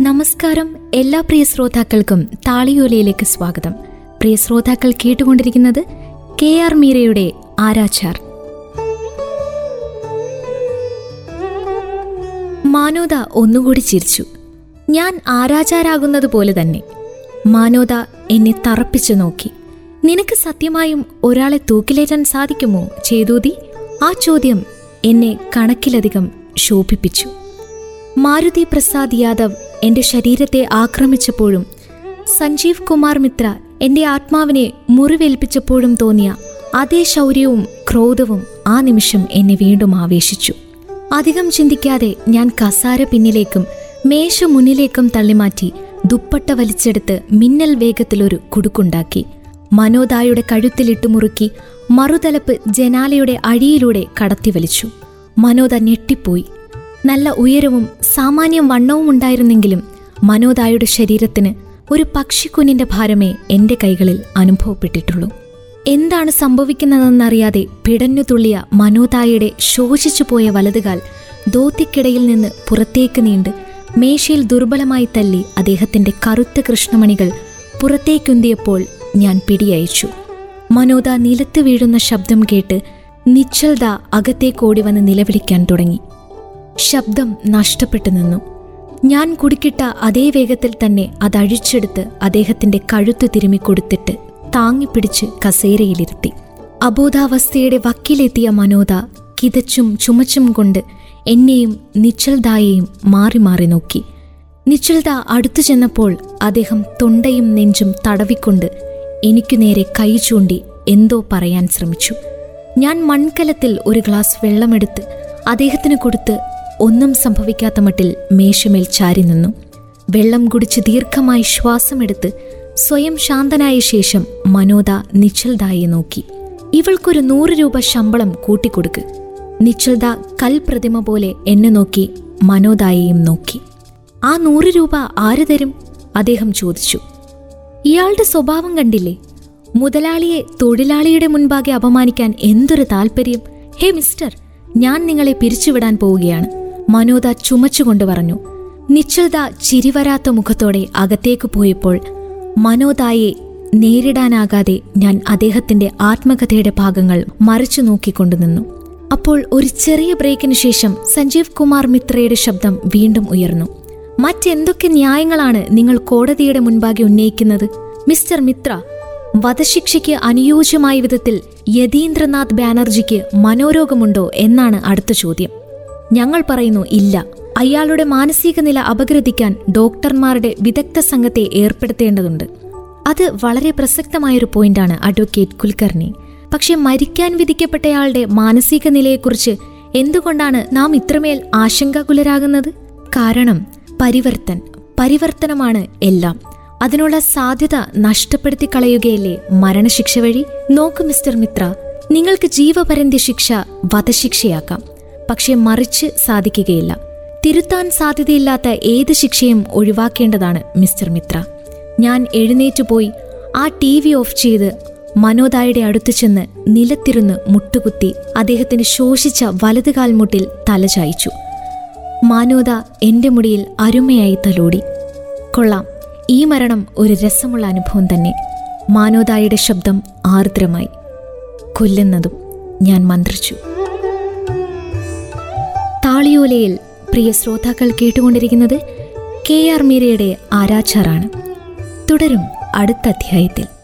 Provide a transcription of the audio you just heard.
നമസ്കാരം എല്ലാ പ്രിയ ശ്രോതാക്കൾക്കും താളിയോലയിലേക്ക് സ്വാഗതം. പ്രിയ ശ്രോതാക്കൾ കേട്ടുകൊണ്ടിരിക്കുന്നത് കെ ആർ മീരയുടെ ആരാച്ചാർ. മാനോദ ഒന്നുകൂടി ചിരിച്ചു. ഞാൻ ആരാചാരാകുന്നത് പോലെ തന്നെ. മാനോദ എന്നെ തറപ്പിച്ചു നോക്കി. നിനക്ക് സത്യമായും ഒരാളെ തൂക്കിലേറ്റാൻ സാധിക്കുമോ ചേതൂതി? ആ ചോദ്യം എന്നെ കണക്കിലധികം ശോഭിപ്പിച്ചു. മാരുതി പ്രസാദ് യാദവ് എന്റെ ശരീരത്തെ ആക്രമിച്ചപ്പോഴും സഞ്ജീവ് കുമാർ മിത്ര എന്റെ ആത്മാവിനെ മുറിവേൽപ്പിച്ചപ്പോഴും തോന്നിയ അതേ ശൗര്യവും ക്രോധവും ആ നിമിഷം എന്നെ വീണ്ടും ആവേശിച്ചു. അധികം ചിന്തിക്കാതെ ഞാൻ കസാര പിന്നിലേക്കും മേശ മുന്നിലേക്കും തള്ളിമാറ്റി ദുപ്പട്ട വലിച്ചെടുത്ത് മിന്നൽ വേഗത്തിലൊരു കുടുക്കുണ്ടാക്കി. മനോദായുടെ കഴുത്തിലിട്ട് മുറുക്കി മറുതലപ്പ് ജനാലയുടെ അഴിയിലൂടെ കടത്തിവലിച്ചു. മനോദ ഞെട്ടിപ്പോയി. നല്ല ഉയരവും സാമാന്യം വണ്ണവും ഉണ്ടായിരുന്നെങ്കിലും മനോദായുടെ ശരീരത്തിന് ഒരു പക്ഷിക്കുഞ്ഞിന്റെ ഭാരമേ എന്റെ കൈകളിൽ അനുഭവപ്പെട്ടിട്ടുള്ളൂ. എന്താണ് സംഭവിക്കുന്നതെന്നറിയാതെ പിടഞ്ഞു തുള്ളിയ മനോദായുടെ ശോഷിച്ചു പോയ വലതുകാൽ ദോത്തിക്കിടയിൽ നിന്ന് പുറത്തേക്ക് നീണ്ട് മേശയിൽ ദുർബലമായി തല്ലി അദ്ദേഹത്തിന്റെ കറുത്ത കൃഷ്ണമണികൾ പുറത്തേക്കുന്തിയപ്പോൾ ഞാൻ പിടിയയച്ചു. മനോദ നിലത്ത് വീഴുന്ന ശബ്ദം കേട്ട് നിശ്ചൽദ അകത്തേക്കോടി വന്ന് നിലവിളിക്കാൻ തുടങ്ങി. ശബ്ദം നഷ്ടപ്പെട്ടു നിന്നു. ഞാൻ കുടുക്കിട്ട അതേ വേഗത്തിൽ തന്നെ അതഴിച്ചെടുത്ത് അദ്ദേഹത്തിന്റെ കഴുത്ത് തിരുമിക്കൊടുത്തിട്ട് താങ്ങിപ്പിടിച്ച് കസേരയിലിരുത്തി. അബോധാവസ്ഥയുടെ വക്കിലെത്തിയ മനോദ കിതച്ചും ചുമച്ചും കൊണ്ട് എന്നെയും നിശ്ചൽദായെയും മാറി മാറി നോക്കി. നിശ്ചൽദ അടുത്തു ചെന്നപ്പോൾ അദ്ദേഹം തൊണ്ടയും നെഞ്ചും തടവിക്കൊണ്ട് എനിക്കു നേരെ കൈ ചൂണ്ടി എന്തോ പറയാൻ ശ്രമിച്ചു. ഞാൻ മൺകലത്തിൽ ഒരു ഗ്ലാസ് വെള്ളമെടുത്ത് അദ്ദേഹത്തിന് കൊടുത്ത് ഒന്നും സംഭവിക്കാത്ത മട്ടിൽ മേശമേൽ ചാരി നിന്നു. വെള്ളം കുടിച്ച് ദീർഘമായി ശ്വാസമെടുത്ത് സ്വയം ശാന്തനായ ശേഷം മനോദ നിശ്ചൽദായെ നോക്കി. ഇവൾക്കൊരു നൂറ് രൂപ ശമ്പളം കൂട്ടിക്കൊടുക്ക്. നിശ്ചൽദ കൽപ്രതിമ പോലെ എന്നെ നോക്കി മനോദായെയും നോക്കി. ആ നൂറ് രൂപ ആര് തരും? അദ്ദേഹം ചോദിച്ചു. ഇയാളുടെ സ്വഭാവം കണ്ടില്ലേ? മുതലാളിയെ തൊഴിലാളിയുടെ മുൻപാകെ അപമാനിക്കാൻ എന്തൊരു താല്പര്യം ഹേ മിസ്റ്റർ ഞാൻ നിങ്ങളെ പിരിച്ചുവിടാൻ പോവുകയാണ്. മനോദ ചുമച്ചുകൊണ്ട് പറഞ്ഞു നിശ്ചൽദ ചിരിവരാത്ത മുഖത്തോടെ അകത്തേക്ക് പോയപ്പോൾ മനോദായെ നേരിടാനാകാതെ ഞാൻ അദ്ദേഹത്തിന്റെ ആത്മകഥയുടെ ഭാഗങ്ങൾ മറിച്ചു നോക്കിക്കൊണ്ടു നിന്നു. അപ്പോൾ ഒരു ചെറിയ ബ്രേക്കിന് ശേഷം സഞ്ജീവ് കുമാർ മിത്രയുടെ ശബ്ദം വീണ്ടും ഉയർന്നു. മറ്റെന്തൊക്കെ ന്യായങ്ങളാണ് നിങ്ങൾ കോടതിയുടെ മുൻപാകെ ഉന്നയിക്കുന്നത്? മിസ്റ്റർ മിത്ര വധശിക്ഷയ്ക്ക് അനുയോജ്യമായ വിധത്തിൽ യതീന്ദ്രനാഥ് ബാനർജിക്ക് മനോരോഗമുണ്ടോ എന്നാണ് അടുത്ത ചോദ്യം. ഞങ്ങൾ പറയുന്നു ഇല്ല. അയാളുടെ മാനസിക നില അപഗ്രഥിക്കാൻ ഡോക്ടർമാരുടെ വിദഗ്ധ സംഘത്തെ ഏർപ്പെടുത്തേണ്ടതുണ്ട്. അത് വളരെ പ്രസക്തമായൊരു പോയിന്റാണ് അഡ്വക്കേറ്റ് കുൽക്കർണി. പക്ഷെ മരിക്കാൻ വിധിക്കപ്പെട്ടയാളുടെ മാനസിക നിലയെക്കുറിച്ച് എന്തുകൊണ്ടാണ് നാം ഇത്രമേൽ ആശങ്കാകുലരാകുന്നത്? കാരണം പരിവർത്തൻ പരിവർത്തനമാണ് എല്ലാം. അതിനുള്ള സാധ്യത നഷ്ടപ്പെടുത്തി കളയുകയല്ലേ മരണശിക്ഷ വഴി? നോക്ക് മിസ്റ്റർ മിത്ര നിങ്ങൾക്ക് ജീവപര്യന്ത ശിക്ഷ വധശിക്ഷയാക്കാം. പക്ഷെ മറിച്ച് സാധിക്കുകയില്ല. തിരുത്താൻ സാധ്യതയില്ലാത്ത ഏത് ശിക്ഷയും ഒഴിവാക്കേണ്ടതാണ് മിസ്റ്റർ മിത്ര. ഞാൻ എഴുന്നേറ്റ് പോയി ആ ടി വി ഓഫ് ചെയ്ത് മനോദായുടെ അടുത്തു ചെന്ന് നിലത്തിരുന്ന് മുട്ടുകുത്തി അദ്ദേഹത്തിന് ശോഷിച്ച വലതുകാൽ മുട്ടിൽ തലചായിച്ചു മാനോദ എന്റെ മുടിയിൽ അരുമയായി തലോടി. കൊള്ളാം ഈ മരണം ഒരു രസമുള്ള അനുഭവം തന്നെ. മാനോദായുടെ ശബ്ദം ആർദ്രമായി. കൊല്ലുന്നതും ഞാൻ മന്ത്രിച്ചു. താളിയോലയിൽ പ്രിയ ശ്രോതാക്കൾ കേട്ടുകൊണ്ടിരിക്കുന്നത് കെ ആർ മീരയുടെ ആരാച്ചാറാണ്. തുടരും അടുത്ത അധ്യായത്തിൽ.